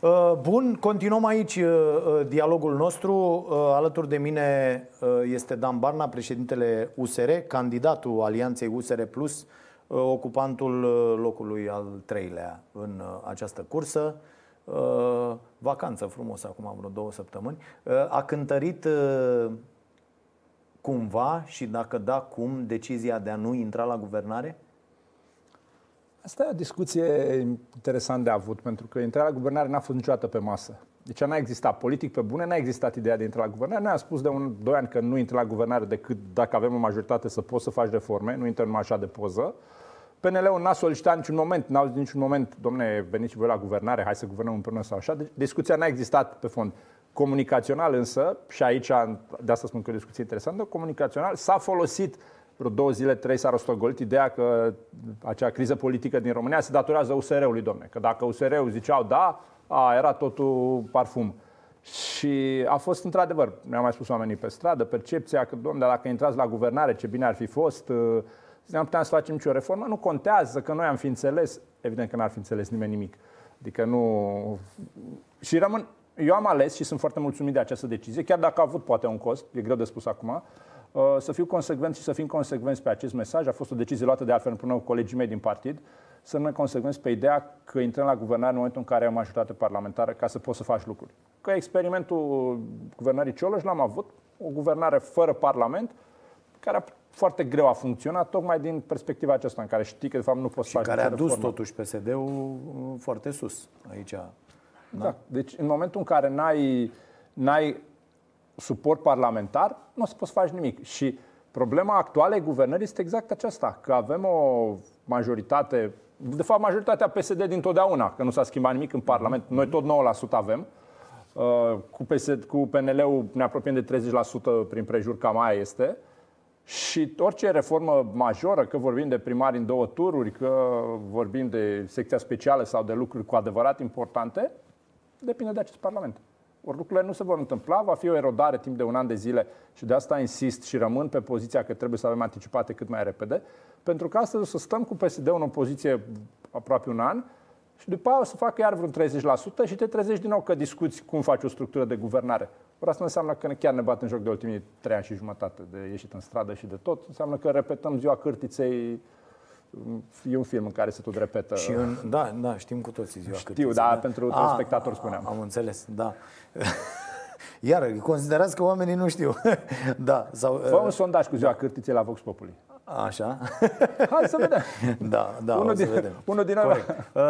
Uh, bun, continuăm aici uh, uh, dialogul nostru. Alături de mine este Dan Barna, președintele USR, candidatul Alianței USR Plus, ocupantul locului al treilea în această cursă. Vacanță frumos acum vreo două săptămâni. A cântărit cumva și dacă da, cum, decizia de a nu intra la guvernare? Asta e o discuție interesant de avut, pentru că intrarea la guvernare n-a fost niciodată pe masă. Deci n-a existat politic pe bune, n-a existat ideea de a intra la guvernare. Noi am spus de un, doi ani că nu intră la guvernare decât dacă avem o majoritate să poți să faci reforme, nu intră numai așa de poză. PNL-ul n-a solicitat niciun moment, n-au zis niciun moment, domne, veniți voi la guvernare, hai să guvernăm împreună sau așa. Deci discuția n-a existat pe fond. Comunicațional însă, și aici, de asta spun că e o discuție interesantă, comunicațional s-a folosit vreo două zile, trei s-a rostogolit ideea că acea criză politică din România se datorează USR-ului, domne. Că dacă USR-ul ziceau da, a, era totul parfum. Și a fost într-adevăr, mi-au mai spus oamenii pe stradă, percepția că, domne, dacă intrați la guvernare, ce bine ar fi fost, uh, nu puteam să facem nicio reformă, nu contează că noi am fi înțeles, evident că n-ar fi înțeles nimeni nimic. Adică nu... Și rămân, eu am ales și sunt foarte mulțumit de această decizie, chiar dacă a avut poate un cost, e greu de spus acum, Uh, să fiu consecvent și să fim consecvenți pe acest mesaj. A fost o decizie luată de altfel împreună cu colegii mei din partid, să rămânem consecvenți pe ideea că intrăm la guvernare în momentul în care ai o majoritate parlamentară ca să poți să faci lucruri. Că experimentul guvernării Cioloș l-am avut, o guvernare fără parlament, care a foarte greu a funcționat, tocmai din perspectiva aceasta, în care știi că de fapt nu poți și care a dus reformă. totuși PSD-ul uh, foarte sus aici. Da? da. Deci în momentul în care n-ai, n-ai suport parlamentar, nu o să poți face nimic. Și problema actuală a guvernării este exact aceasta, că avem o majoritate, de fapt majoritatea PSD din totdeauna, că nu s-a schimbat nimic în Parlament, noi tot 9% avem, uh, cu, PSD, cu PNL-ul ne apropiem de 30% prin prejur, cam aia este. Și orice reformă majoră, că vorbim de primari în două tururi, că vorbim de secția specială sau de lucruri cu adevărat importante, depinde de acest Parlament. Ori lucrurile nu se vor întâmpla, va fi o erodare timp de un an de zile și de asta insist și rămân pe poziția că trebuie să avem anticipate cât mai repede, pentru că astăzi o să stăm cu PSD-ul în opoziție aproape un an și după aia o să facă iar vreun 30% și te trezești din nou că discuți cum faci o structură de guvernare. Ori asta înseamnă că chiar ne bat în joc de ultimii trei ani și jumătate de ieșit în stradă și de tot. Înseamnă că repetăm ziua cârtiței E un film în care se tot repetă. Și în, da, da, știm cu toții ziua Știu, da, pentru a, spectator spuneam. Am înțeles, da. Iar, considerați că oamenii nu știu. da, sau, Fă un uh, sondaj cu ziua da. cârtiței la Vox Populi. Așa. Hai să vedem. Da, da, unul din, să vedem. Unul din Corect. Uh,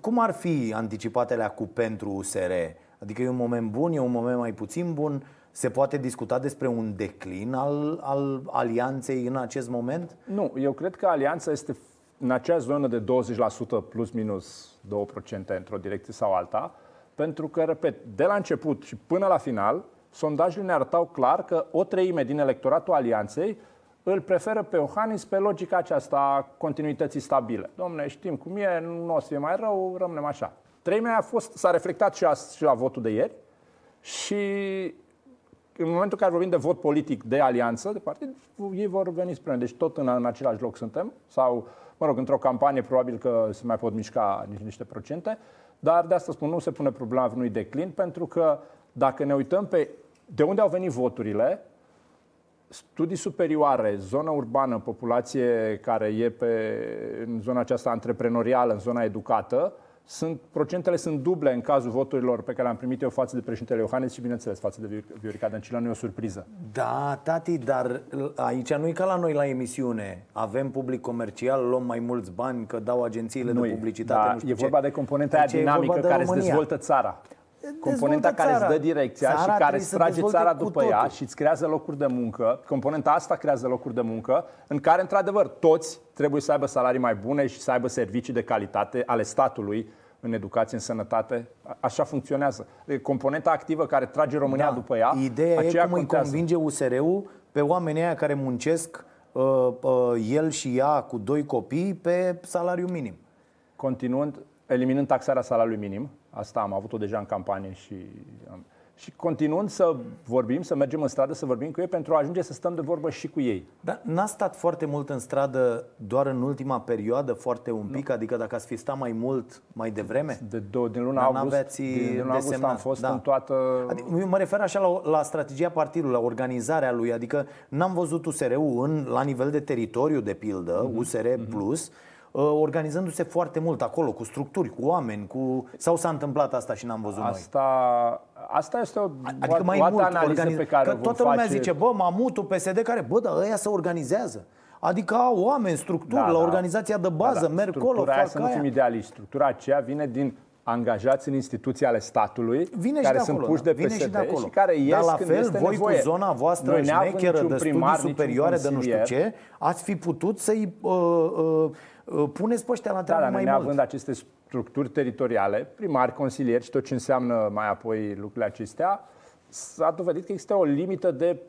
cum ar fi anticipatele cu pentru USR? Adică e un moment bun, e un moment mai puțin bun? Se poate discuta despre un declin al, al alianței în acest moment? Nu, eu cred că alianța este în acea zonă de 20% plus minus 2% într-o direcție sau alta, pentru că, repet, de la început și până la final, sondajele ne arătau clar că o treime din electoratul alianței îl preferă pe Iohannis pe logica aceasta a continuității stabile. Domne, știm cum e, nu o să fie mai rău, rămânem așa. Treimea a fost, s-a reflectat și, a, și la votul de ieri și în momentul în care vorbim de vot politic de alianță, de partid, ei vor veni spre noi. Deci tot în, în același loc suntem, sau, mă rog, într-o campanie probabil că se mai pot mișca niște, niște procente, dar de asta spun, nu se pune problema unui declin, pentru că dacă ne uităm pe de unde au venit voturile, studii superioare, zonă urbană, populație care e pe, în zona aceasta antreprenorială, în zona educată, sunt, procentele sunt duble în cazul voturilor pe care le-am primit eu față de președintele Iohannis și, bineînțeles, față de Viorica Dăncilă. Nu e o surpriză. Da, tati, dar aici nu e ca la noi la emisiune. Avem public comercial, luăm mai mulți bani, că dau agențiile nu de publicitate. Da, nu știu e ce. vorba de componenta aia dinamică de care se dezvoltă țara. Componenta care îți dă direcția țara și care îți trage țara după totul. ea și îți creează locuri de muncă. Componenta asta creează locuri de muncă în care, într-adevăr, toți trebuie să aibă salarii mai bune și să aibă servicii de calitate ale statului în educație, în sănătate. Așa funcționează. Componenta activă care trage România da. după ea. Ideea e cum contează. îi convinge USR-ul pe oamenii aia care muncesc uh, uh, el și ea cu doi copii pe salariu minim. Continuând, eliminând taxarea salariului minim, asta am avut-o deja în campanie și și continuând să vorbim, să mergem în stradă, să vorbim cu ei pentru a ajunge să stăm de vorbă și cu ei. Dar n-a stat foarte mult în stradă doar în ultima perioadă, foarte un pic? Nu. Adică dacă ați fi stat mai mult, mai devreme? De două, din luna august, din luna august am fost da. în toată... Adică, mă refer așa la, la strategia partidului, la organizarea lui. Adică n-am văzut USR-ul în, la nivel de teritoriu, de pildă, mm-hmm. USR mm-hmm. Plus, Uh, organizându-se foarte mult acolo, cu structuri, cu oameni, cu... sau s-a întâmplat asta și n-am văzut asta, noi? Asta este o, adică mai o mult analiză organiz... pe care că toată lumea face... zice, bă, mamutul, PSD, care, bă, dar ăia se organizează. Adică au oameni, structuri, da, la da. organizația de bază, da, da. merg acolo, fac să nu fim idealiști. Structura aceea vine din angajați în instituții ale statului vine care de sunt acolo, puși de vine PSD și, de acolo. și care ies Dar la când fel, este voi nevoie. cu zona voastră șmecheră de primar, studii superioare de nu știu ce, ați fi putut să-i uh, uh, uh, puneți pe ăștia la treabă da, mai mult. având aceste structuri teritoriale, primari, consilieri și tot ce înseamnă mai apoi lucrurile acestea, s-a dovedit că există o limită de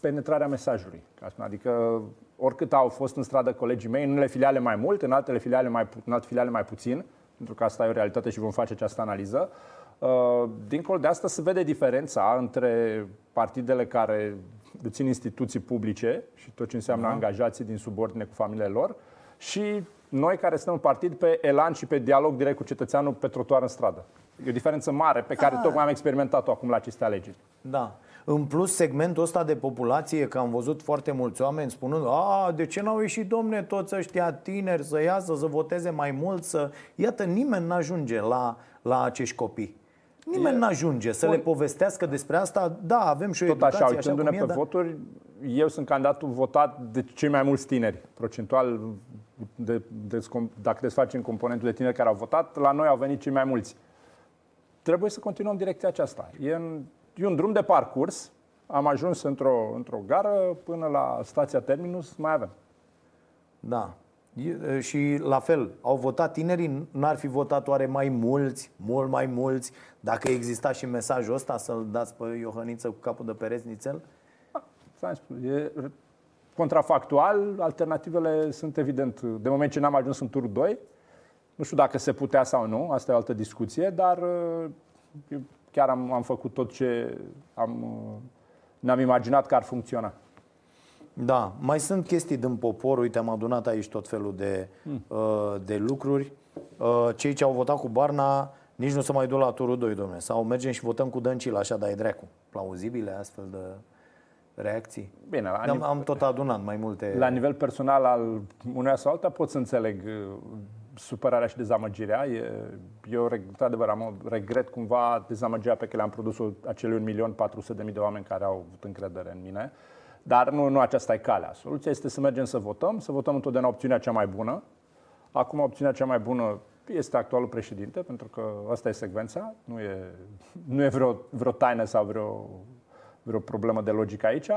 penetrarea mesajului. Adică oricât au fost în stradă colegii mei, în unele filiale mai mult, în altele filiale mai, în alte filiale mai puțin, pentru că asta e o realitate și vom face această analiză. Uh, dincolo de asta se vede diferența între partidele care dețin instituții publice și tot ce înseamnă uh-huh. angajații din subordine cu familiile lor și noi care suntem un partid pe elan și pe dialog direct cu cetățeanul pe trotuar în stradă. E o diferență mare pe care ah. tocmai am experimentat-o acum la aceste alegeri. Da. În plus, segmentul ăsta de populație, că am văzut foarte mulți oameni spunând A, de ce n-au ieșit, domne, toți ăștia tineri să iasă, să voteze mai mult, să... Iată, nimeni n-ajunge la, la acești copii. Nimeni e... n-ajunge să Bun. le povestească despre asta. Da, avem și o Tot educație, așa, uitându-ne așa pe dar... voturi, eu sunt candidatul votat de cei mai mulți tineri. Procentual, de, de, dacă desfacem componentul de tineri care au votat, la noi au venit cei mai mulți. Trebuie să continuăm direcția aceasta. E în E un drum de parcurs. Am ajuns într-o, într-o gară până la stația Terminus, mai avem. Da. E, și la fel, au votat tinerii, n-ar fi votat oare mai mulți, mult mai mulți, dacă exista și mesajul ăsta să-l dați pe Iohăniță cu capul de pereți nițel? Da, e contrafactual, alternativele sunt evident. De moment ce n-am ajuns în turul 2, nu știu dacă se putea sau nu, asta e o altă discuție, dar chiar am, am făcut tot ce am, ne-am imaginat că ar funcționa. Da, mai sunt chestii din popor, uite, am adunat aici tot felul de, hmm. uh, de lucruri. Uh, cei ce au votat cu Barna nici nu se mai duc la turul 2, domnule. Sau mergem și votăm cu Dăncil, așa, dar e dracu. Plauzibile astfel de reacții. Bine, la am, am tot adunat mai multe... La nivel personal al uneia sau alta pot să înțeleg uh, supărarea și dezamăgirea. E, eu, într-adevăr, am regret cumva dezamăgirea pe care le-am produs acelui 1.400.000 de oameni care au avut încredere în mine. Dar nu, nu aceasta e calea. Soluția este să mergem să votăm, să votăm întotdeauna opțiunea cea mai bună. Acum opțiunea cea mai bună este actualul președinte, pentru că asta e secvența, nu e, nu e vreo, vreo taină sau vreo, vreo problemă de logică aici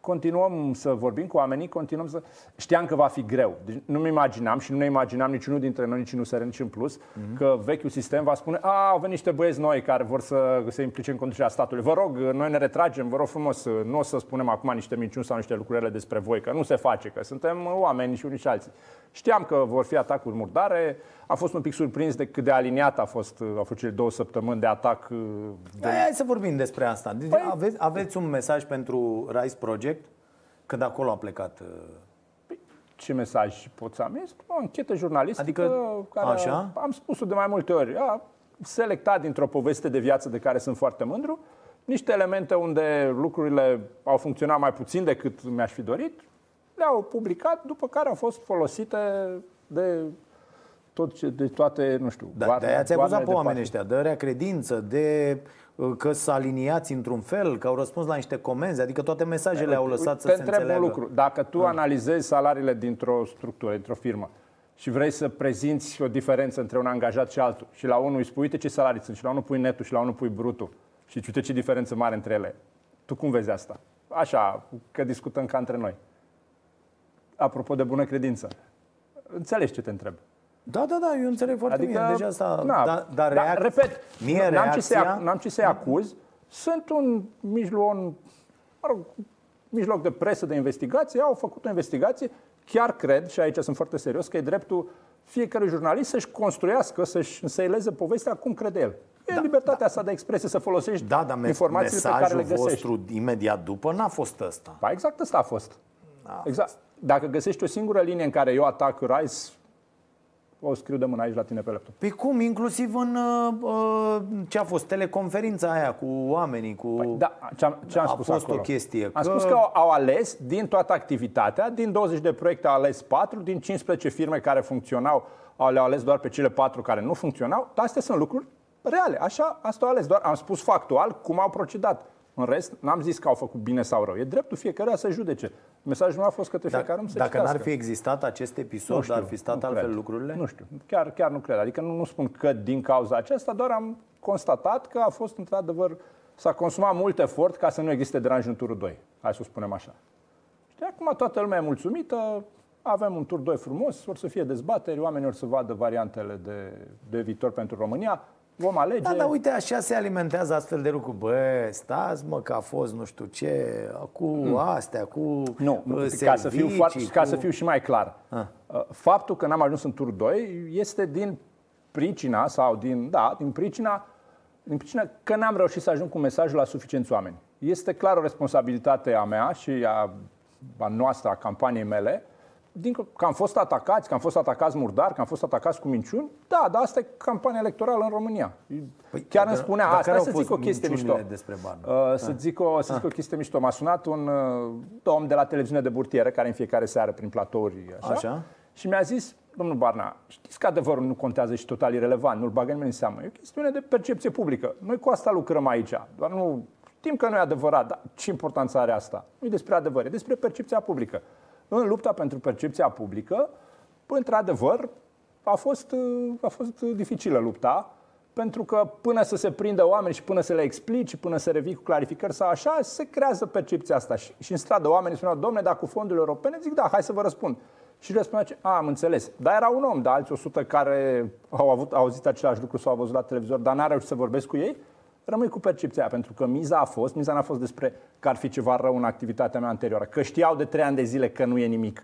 continuăm să vorbim cu oamenii, continuăm să... Știam că va fi greu. Deci nu-mi imaginam și nu ne imaginam niciunul dintre noi, nici nu USR, nici în plus, mm-hmm. că vechiul sistem va spune a, au venit niște băieți noi care vor să se implice în conducerea statului. Vă rog, noi ne retragem, vă rog frumos, nu o să spunem acum niște minciuni sau niște lucruri despre voi, că nu se face, că suntem oameni și unii și alții. Știam că vor fi atacuri murdare, am fost un pic surprins de cât de aliniat a fost, au fost cele două săptămâni de atac. De... Hai, hai să vorbim despre asta. Deci păi... aveți, aveți un mesaj pentru Rise Project? Când acolo a plecat... Păi, ce mesaj pot să am? Este o anchetă jurnalistică adică, care așa? am spus-o de mai multe ori. A selectat dintr-o poveste de viață de care sunt foarte mândru niște elemente unde lucrurile au funcționat mai puțin decât mi-aș fi dorit, le-au publicat, după care au fost folosite de tot ce, de toate, nu știu, da, de aia ți-ai acuzat pe oamenii ăștia, de rea credință, de uh, că s-a aliniați într-un fel, că au răspuns la niște comenzi, adică toate mesajele au lăsat să se înțeleagă. un lucru, dacă tu da. analizezi salariile dintr-o structură, dintr-o firmă, și vrei să prezinți o diferență între un angajat și altul și la unul îi spui, uite ce salarii sunt, și la unul pui netul și la unul pui brutul și uite ce diferență mare între ele. Tu cum vezi asta? Așa, că discutăm ca între noi. Apropo de bună credință. Înțelegi ce te întreb. Da, da, da, eu înțeleg foarte adică, bine. Deci asta, na, da, dar reac... da, repet, mie n-am, reacția... ce să n-am ce să-i acuz. Sunt un mijloc, un, mă rog, mijloc de presă, de investigație, au făcut o investigație. Chiar cred, și aici sunt foarte serios, că e dreptul fiecărui jurnalist să-și construiască, să-și înseileze povestea cum crede el. E da, libertatea da. asta de expresie să folosești da, dar informațiile pe care le găsești. vostru imediat după n-a fost ăsta. Ba, exact ăsta a fost. A exact. Fost. Dacă găsești o singură linie în care eu atac Rice, o scriu de mână aici la tine pe laptop. Păi cum? Inclusiv în uh, uh ce a fost teleconferința aia cu oamenii, cu... Păi, da, ce-am, ce-am a spus fost acolo? o chestie. Am că... spus că au, au ales din toată activitatea, din 20 de proiecte au ales 4, din 15 firme care funcționau, le-au ales doar pe cele 4 care nu funcționau, dar astea sunt lucruri reale. Așa, asta au ales. Doar am spus factual cum au procedat. În rest, n-am zis că au făcut bine sau rău. E dreptul fiecăruia să judece. Mesajul nu a fost către da, fiecare om să Dacă citească. n-ar fi existat acest episod, știu, ar fi stat altfel cred. lucrurile? Nu știu. Chiar, chiar nu cred. Adică nu, nu spun că din cauza aceasta, doar am constatat că a fost într-adevăr s-a consumat mult efort ca să nu existe deranj în turul 2. Hai să o spunem așa. Și acum toată lumea e mulțumită, avem un tur 2 frumos, vor să fie dezbateri, oamenii vor să vadă variantele de, de viitor pentru România vom alege. Da, dar uite, așa se alimentează astfel de lucruri. Bă, stați mă că a fost nu știu ce, cu mm. astea, cu Nu, servicii, ca, să fiu foarte, cu... ca să fiu și mai clar. Ah. Uh, faptul că n-am ajuns în tur 2 este din pricina, sau din, da, din pricina, din pricina că n-am reușit să ajung cu mesajul la suficienți oameni. Este clar o responsabilitate a mea și a, a noastră, a campaniei mele, din, că am fost atacați, că am fost atacați murdar, că am fost atacați cu minciuni, da, dar asta e campania electorală în România. Păi, Chiar îmi spunea asta, să zic o chestie mișto. Despre Uh, să zic o, să zic o chestie mișto. M-a sunat un uh, om de la televiziune de burtieră, care în fiecare seară prin platouri, așa, așa? și mi-a zis, domnul Barna, știți că adevărul nu contează și total irrelevant, nu-l bagă nimeni în seamă. E o chestiune de percepție publică. Noi cu asta lucrăm aici. Doar nu știm că nu e adevărat, dar ce importanță are asta? Nu e despre adevăr, e despre percepția publică în lupta pentru percepția publică, într-adevăr, a fost, a fost dificilă lupta, pentru că până să se prindă oameni și până să le explici, până să revii cu clarificări sau așa, se creează percepția asta. Și, și în stradă oamenii spuneau, domne, dar cu fondurile europene? Zic, da, hai să vă răspund. Și răspundea, a, am înțeles. Dar era un om, dar alți 100 care au avut, au auzit același lucru sau au văzut la televizor, dar n-a reușit să vorbesc cu ei, rămâi cu percepția aia, pentru că miza a fost, miza n-a fost despre că ar fi ceva rău în activitatea mea anterioară, că știau de trei ani de zile că nu e nimic.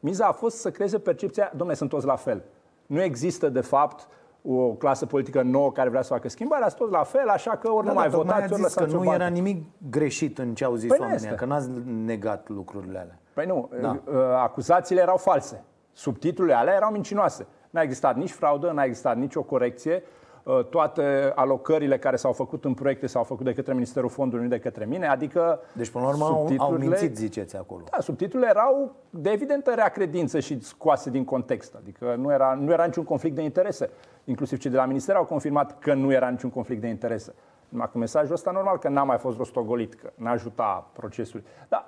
Miza a fost să creeze percepția, domnule, sunt toți la fel. Nu există, de fapt, o clasă politică nouă care vrea să facă schimbarea, sunt toți la fel, așa că ori da, nu mai votați, ori lăsați că nu era nimic greșit în ce au zis păi oamenii, că n-ați negat lucrurile alea. Păi nu, da. Uh, acuzațiile erau false. Subtitlurile alea erau mincinoase. N-a existat nici fraudă, n-a existat nicio corecție. Uh, toate alocările care s-au făcut în proiecte s-au făcut de către Ministerul Fondului, nu de către mine, adică Deci, până la urmă, au, au mințit, ziceți acolo. Da, subtitlurile erau de evidentă reacredință și scoase din context, adică nu era, nu era niciun conflict de interese. Inclusiv cei de la Minister au confirmat că nu era niciun conflict de interese. Numai cu mesajul ăsta, normal că n-a mai fost rostogolit, că n-a ajutat procesul. Dar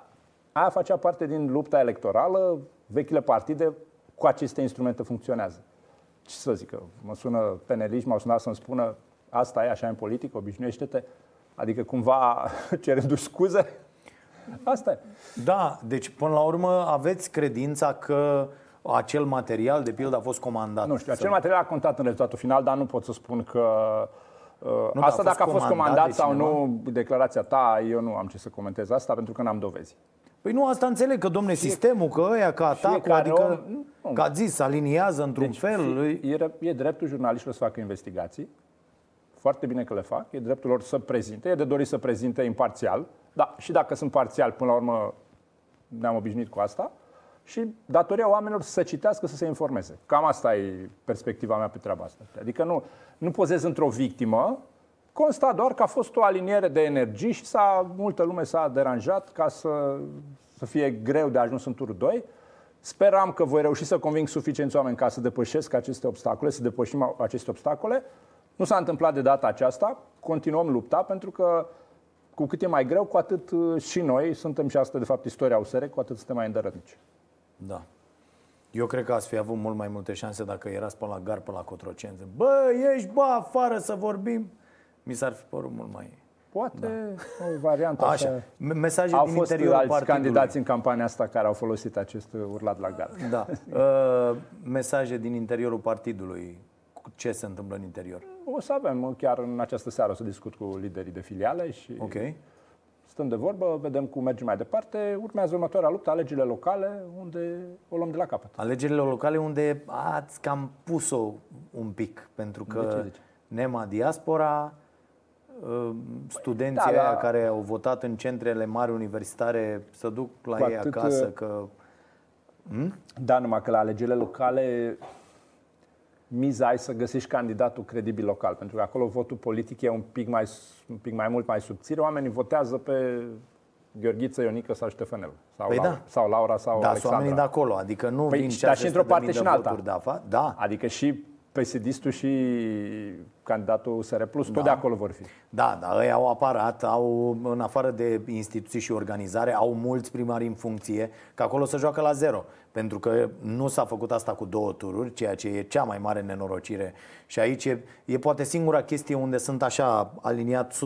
aia facea parte din lupta electorală, vechile partide cu aceste instrumente funcționează ce să zic, mă sună peneliști, m-au sunat să-mi spună asta e așa în politică, obișnuiește-te. Adică cumva cerându scuze. Asta e. Da, deci până la urmă aveți credința că acel material, de pildă, a fost comandat. Nu știu, acel material a contat în rezultatul final, dar nu pot să spun că Uh, nu, asta a dacă a fost comandat sau nu, declarația ta, eu nu am ce să comentez asta pentru că n-am dovezi. Păi nu, asta înțeleg, că domne, sistemul, că ăia, ca atacul, adică, om, ca zis, aliniază într-un deci, fel. E, e dreptul jurnaliștilor să facă investigații, foarte bine că le fac, e dreptul lor să prezinte, e de dorit să prezinte imparțial, da, și dacă sunt parțial, până la urmă ne-am obișnuit cu asta, și datoria oamenilor să citească, să se informeze. Cam asta e perspectiva mea pe treaba asta. Adică nu, nu pozez într-o victimă, Consta doar că a fost o aliniere de energii și s-a, multă lume s-a deranjat ca să, să fie greu de ajuns în turul 2. Speram că voi reuși să conving suficienți oameni ca să depășesc aceste obstacole, să depășim aceste obstacole. Nu s-a întâmplat de data aceasta, continuăm lupta pentru că cu cât e mai greu, cu atât uh, și noi, suntem și asta de fapt istoria USR, cu atât suntem mai îndărătnici. Da. Eu cred că ați fi avut mult mai multe șanse dacă erați pe la gar, pe la Cotroceni. Bă, ești, bă, afară să vorbim mi s-ar fi părut mult mai... Poate da. o variantă așa. așa. Mesaje au din fost interiorul alți partidului. candidați în campania asta care au folosit acest urlat la gard. Da. Uh, mesaje din interiorul partidului. Ce se întâmplă în interior? O să avem chiar în această seară o să discut cu liderii de filiale și okay. stăm de vorbă, vedem cum mergem mai departe. Urmează următoarea luptă, alegerile locale, unde o luăm de la capăt. Alegerile locale unde ați cam pus-o un pic, pentru că... De ce zici? Nema Diaspora, uh, studenții da, aia da. care au votat în centrele mari universitare să duc la Cu ei atât, acasă uh, că... Da, numai că la alegerile locale miza ai să găsești candidatul credibil local, pentru că acolo votul politic e un pic mai, un pic mai mult mai subțire. Oamenii votează pe Gheorghiță, Ionică sau Ștefănel. Sau, Păi Laura, da. sau Laura sau Da, sunt Alexandra. oamenii de acolo, adică nu Păi, vin și- dar și într-o 600.000 parte și în de alta. voturi de afa. Da, Adică și psd și candidatul USR Plus, tot de acolo vor fi. Da, dar ei au aparat, au, în afară de instituții și organizare, au mulți primari în funcție, că acolo se joacă la zero. Pentru că nu s-a făcut asta cu două tururi, ceea ce e cea mai mare nenorocire. Și aici e, e poate singura chestie unde sunt așa aliniat 100%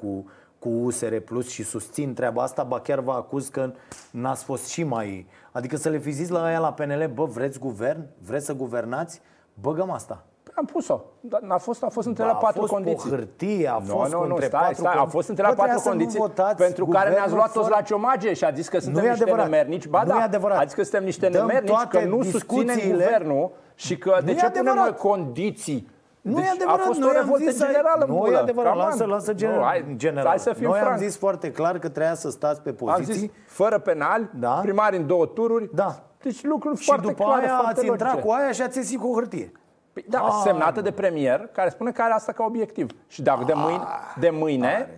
cu, cu USR Plus și susțin treaba asta, ba chiar vă acuz că n-ați fost și mai... Adică să le fi zis la aia la PNL, bă, vreți guvern? Vreți să guvernați? Băgăm asta. Păi am pus-o. Dar a fost, a fost între Ba, la patru a fost condiții. pe hârtie, a Nu, fost nu, cu nu, între stai, patru stai, con- a fost între la Bă, trebuia patru să nu condiții votați pentru care ne-ați guvernul luat toți fără- la ciomage și a zis că suntem Nu e niște adevărat. nemernici. Ba Nu da, e adevărat. a zis că suntem niște Dăm nemernici, că toate nu susținem discuțiile. guvernul și că de Nu e ce punem noi adevărat. condiții. Nu deci e adevărat, a fost noi o am revoltă zis să- generală Nu e bulă. adevărat, Come on. lasă, lasă Nu, general, hai, general. Hai să fim Noi am franci. zis foarte clar că trebuia să stați pe Am poziții zis, fără penali, Da. primari în două tururi. Da. Deci lucruri și foarte după clare, aia foarte ați intrat logice. cu aia și ați ieșit cu o hârtie. Păi, da, Ah, semnată de premier, care spune că are asta ca obiectiv. Și dacă de mâine, de mâine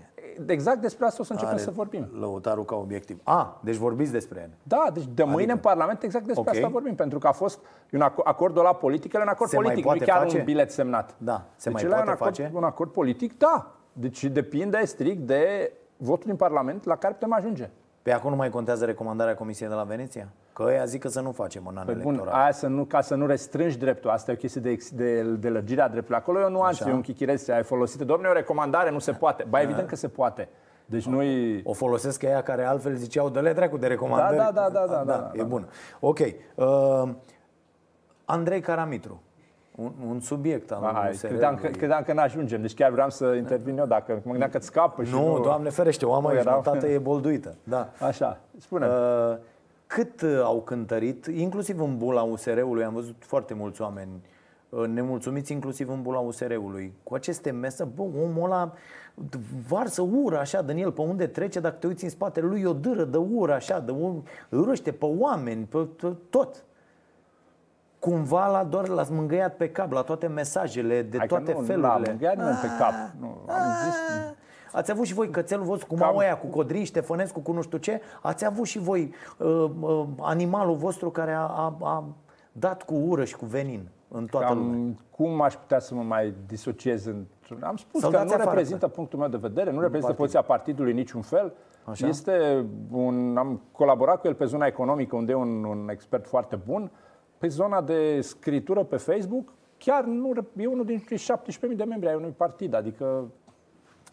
exact despre asta o să începem să vorbim. Lăutarul ca obiectiv. A, deci vorbiți despre el. Da, deci de mâine în Parlament exact despre Ok. asta vorbim, pentru că a fost un aco- acordul la politic, el e un acord Se mai politic, nu e poate chiar face? un bilet semnat. Da, se deci mai ăla e poate un acord, face? Un acord politic, da. Deci depinde strict de votul din Parlament la care putem ajunge. Pe acum nu mai contează recomandarea Comisiei de la Veneția? Că ăia zic că să nu facem în an Păi bun, electoral. aia să nu, ca să nu restrângi dreptul, asta e o chestie de, ex- de, de lărgirea dreptului. Acolo e o nuanță, Așa. e un chichirez, ai folosit. Domnule, o recomandare nu se poate. Ba, evident că se poate. Deci nu O folosesc ea care altfel ziceau, dă-le dracu de recomandări. Da, da, da, da, da, da, da, E da. bună. Ok. Uh, Andrei Caramitru. Un, un subiect al Hai, USR-ului. credeam că, credeam că n-ajungem, deci chiar vreau să intervin eu, dacă mă gândeam că îți scapă și Nu, nu... Doamne ferește, o am aici, Erau- jumătate e bolduită. Da. Așa, spune Uh, cât uh, au cântărit, inclusiv în bula USR-ului, am văzut foarte mulți oameni uh, nemulțumiți, inclusiv în bula USR-ului, cu aceste mesă, bă, omul ăla varsă ură așa din el, pe unde trece, dacă te uiți în spatele lui, e o dâră de ură așa, de un, îi urăște pe oameni, pe, pe tot. Cumva la doar l-ați mângâiat pe cap la toate mesajele, de Hai că toate nu, felurile. Ah, Nu, mângâiat nimeni pe cap. Nu, am zis, Ați avut și voi cățelul vostru, cum Cam- au aia cu Codrin, Ștefănescu, cu nu știu ce, ați avut și voi uh, uh, animalul vostru care a, a, a dat cu ură și cu venin în toată lumea. cam cum aș putea să mă mai disociez într-un... Am spus Să-l că dați nu afară, reprezintă punctul meu de vedere, nu reprezintă partid. poziția partidului în niciun fel. Așa. Este un, am colaborat cu el pe zona economică, unde e un, un expert foarte bun. Pe zona de scritură pe Facebook, chiar nu, rep- e unul dintre 17.000 de membri ai unui partid, adică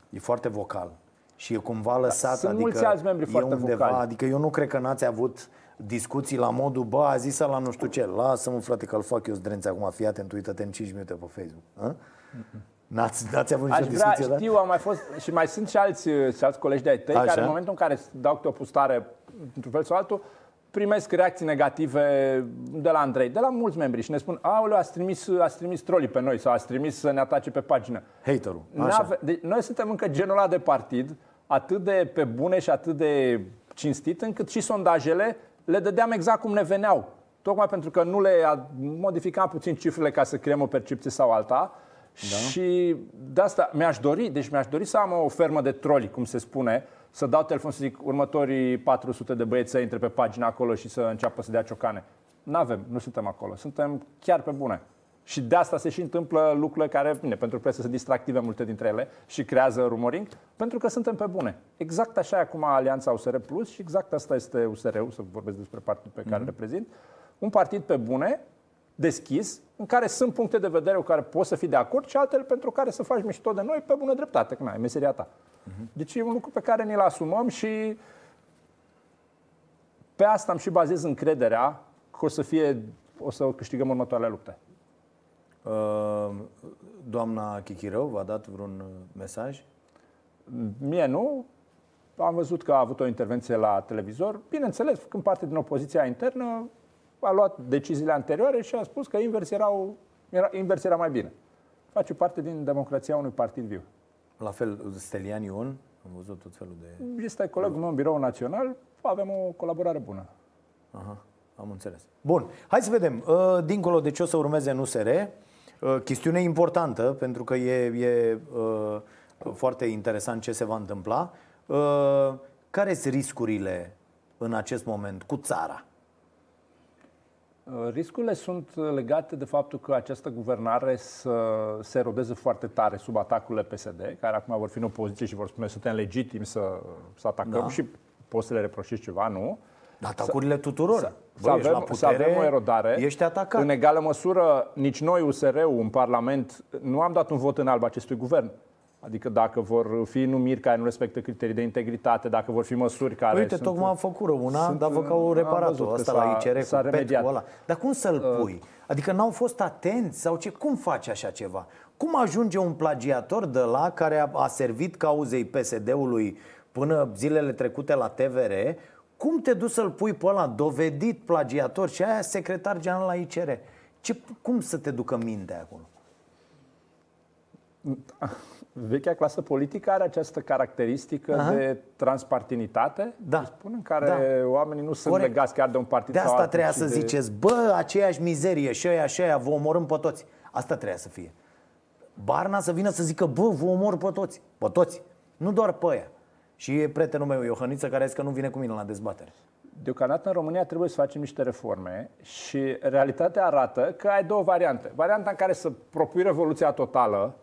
E foarte vocal. Și e cumva lăsat, sunt adică mulți alți membri e foarte undeva, vocali. Adică eu nu cred că n-ați avut discuții la modul, bă, a zis la nu știu ce, lasă-mă frate că îl fac eu zdrenț acum, fii atent, uită-te în 5 minute pe Facebook. A? N-ați, n-ați avut nicio Aș vrea, discuție, da? știu, am mai fost și mai sunt și alți, și alți colegi de-ai tăi Așa. care în momentul în care dau câte o postare într-un fel sau altul, primesc reacții negative de la Andrei, de la mulți membri și ne spun, aoleu, ați trimis, ați trimis trolii pe noi sau ați trimis să ne atace pe pagină. Haterul, așa. N-ave- Deci, noi suntem încă genul ăla de partid, atât de pe bune și atât de cinstit, încât și sondajele le dădeam exact cum ne veneau. Tocmai pentru că nu le a- modificam puțin cifrele ca să creăm o percepție sau alta. Da. Și de asta mi-aș dori, deci mi-aș dori să am o fermă de troli, cum se spune, să dau telefon să zic următorii 400 de băieți să intre pe pagina acolo și să înceapă să dea ciocane. Nu avem, nu suntem acolo. Suntem chiar pe bune. Și de asta se și întâmplă lucrurile care, bine, pentru presă sunt distractive multe dintre ele și creează rumoring, pentru că suntem pe bune. Exact așa e acum Alianța USR Plus și exact asta este USR-ul, să vorbesc despre partidul pe care mm-hmm. reprezint. Un partid pe bune, deschis, în care sunt puncte de vedere cu care poți să fii de acord și altele pentru care să faci mișto de noi pe bună dreptate, că na, e meseria ta. Mm-hmm. Deci e un lucru pe care ni-l asumăm și pe asta am și bazez încrederea că o să fie, o să câștigăm următoarele lupte. Uh, doamna Chichirău v-a dat vreun uh, mesaj? Mie nu. Am văzut că a avut o intervenție la televizor. Bineînțeles, când parte din opoziția internă, a luat deciziile anterioare și a spus că invers, erau, era, invers era mai bine. face parte din democrația unui partid viu. La fel, Stelian Ion, am văzut tot felul de... Este colegul meu în birou național, avem o colaborare bună. Aha, am înțeles. Bun, hai să vedem. Uh, dincolo de ce o să urmeze în USR, uh, chestiune importantă, pentru că e, e uh, foarte interesant ce se va întâmpla. Care sunt riscurile în acest moment cu țara? Riscurile sunt legate de faptul că această guvernare să se erodeze foarte tare sub atacurile PSD, care acum vor fi în opoziție și vor spune că suntem legitimi să, să atacăm da. și poți să le reproșezi ceva, nu? Atacurile tuturor. Să, Bă, să, avem, putere, să avem o erodare. Ești atacat. În egală măsură, nici noi, USR-ul, în Parlament, nu am dat un vot în alb acestui guvern. Adică dacă vor fi numiri care nu respectă criterii de integritate, dacă vor fi măsuri care Uite, sunt, tocmai am făcut una, sunt, dar vă că au reparat-o, asta la ICR cu remediat. ăla. Dar cum să-l uh, pui? Adică n-au fost atenți sau ce? Cum faci așa ceva? Cum ajunge un plagiator de la care a, a servit cauzei PSD-ului până zilele trecute la TVR cum te duci să-l pui pe ăla dovedit plagiator și aia secretar general la ICR? Ce, cum să te ducă mintea acolo? Vechea clasă politică are această caracteristică Aha. de transpartinitate, da. spun, în care da. oamenii nu sunt Corect. legați chiar de un partid De asta sau trebuia să de... ziceți, bă, aceeași mizerie și aia și aia, vă omorâm pe toți. Asta trebuia să fie. Barna să vină să zică, bă, vă omor pe toți. Pe toți. Nu doar pe aia. Și e prietenul meu, Iohăniță, care zice că nu vine cu mine la dezbatere. Deocamdată în România trebuie să facem niște reforme și realitatea arată că ai două variante. Varianta în care să propui revoluția totală,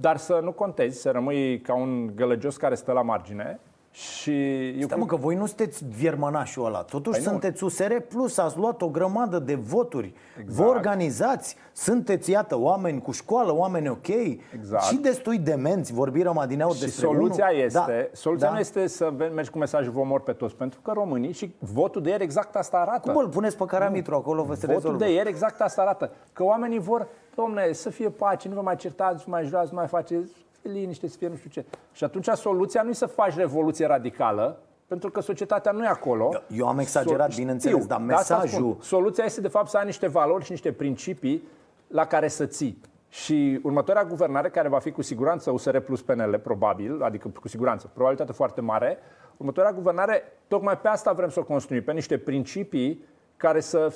dar să nu contezi, să rămâi ca un gălăgios care stă la margine și eu Stai mă, că voi nu sunteți viermănașul ăla. Totuși păi sunteți nu. USR Plus, ați luat o grămadă de voturi. Exact. Vă organizați, sunteți, iată, oameni cu școală, oameni ok. Exact. Și destui demenți, vorbi rămadineau și despre soluția unul. este, da. soluția da. nu este să mergi cu mesajul vă omor pe toți, pentru că românii și votul de ieri exact asta arată. Cum îl puneți pe Caramitru acolo, vă se Votul rezolvă. de ieri exact asta arată. Că oamenii vor, domne, să fie pace, nu vă mai certați, nu mai jurați, nu mai faceți liniște, să fie nu știu ce. Și atunci soluția nu e să faci revoluție radicală, pentru că societatea nu e acolo. Eu am exagerat, so, bineînțeles, știu, dar mesajul... Soluția este, de fapt, să ai niște valori și niște principii la care să ții. Și următoarea guvernare, care va fi cu siguranță USR plus PNL, probabil, adică cu siguranță, probabilitate foarte mare, următoarea guvernare, tocmai pe asta vrem să o construim, pe niște principii care să,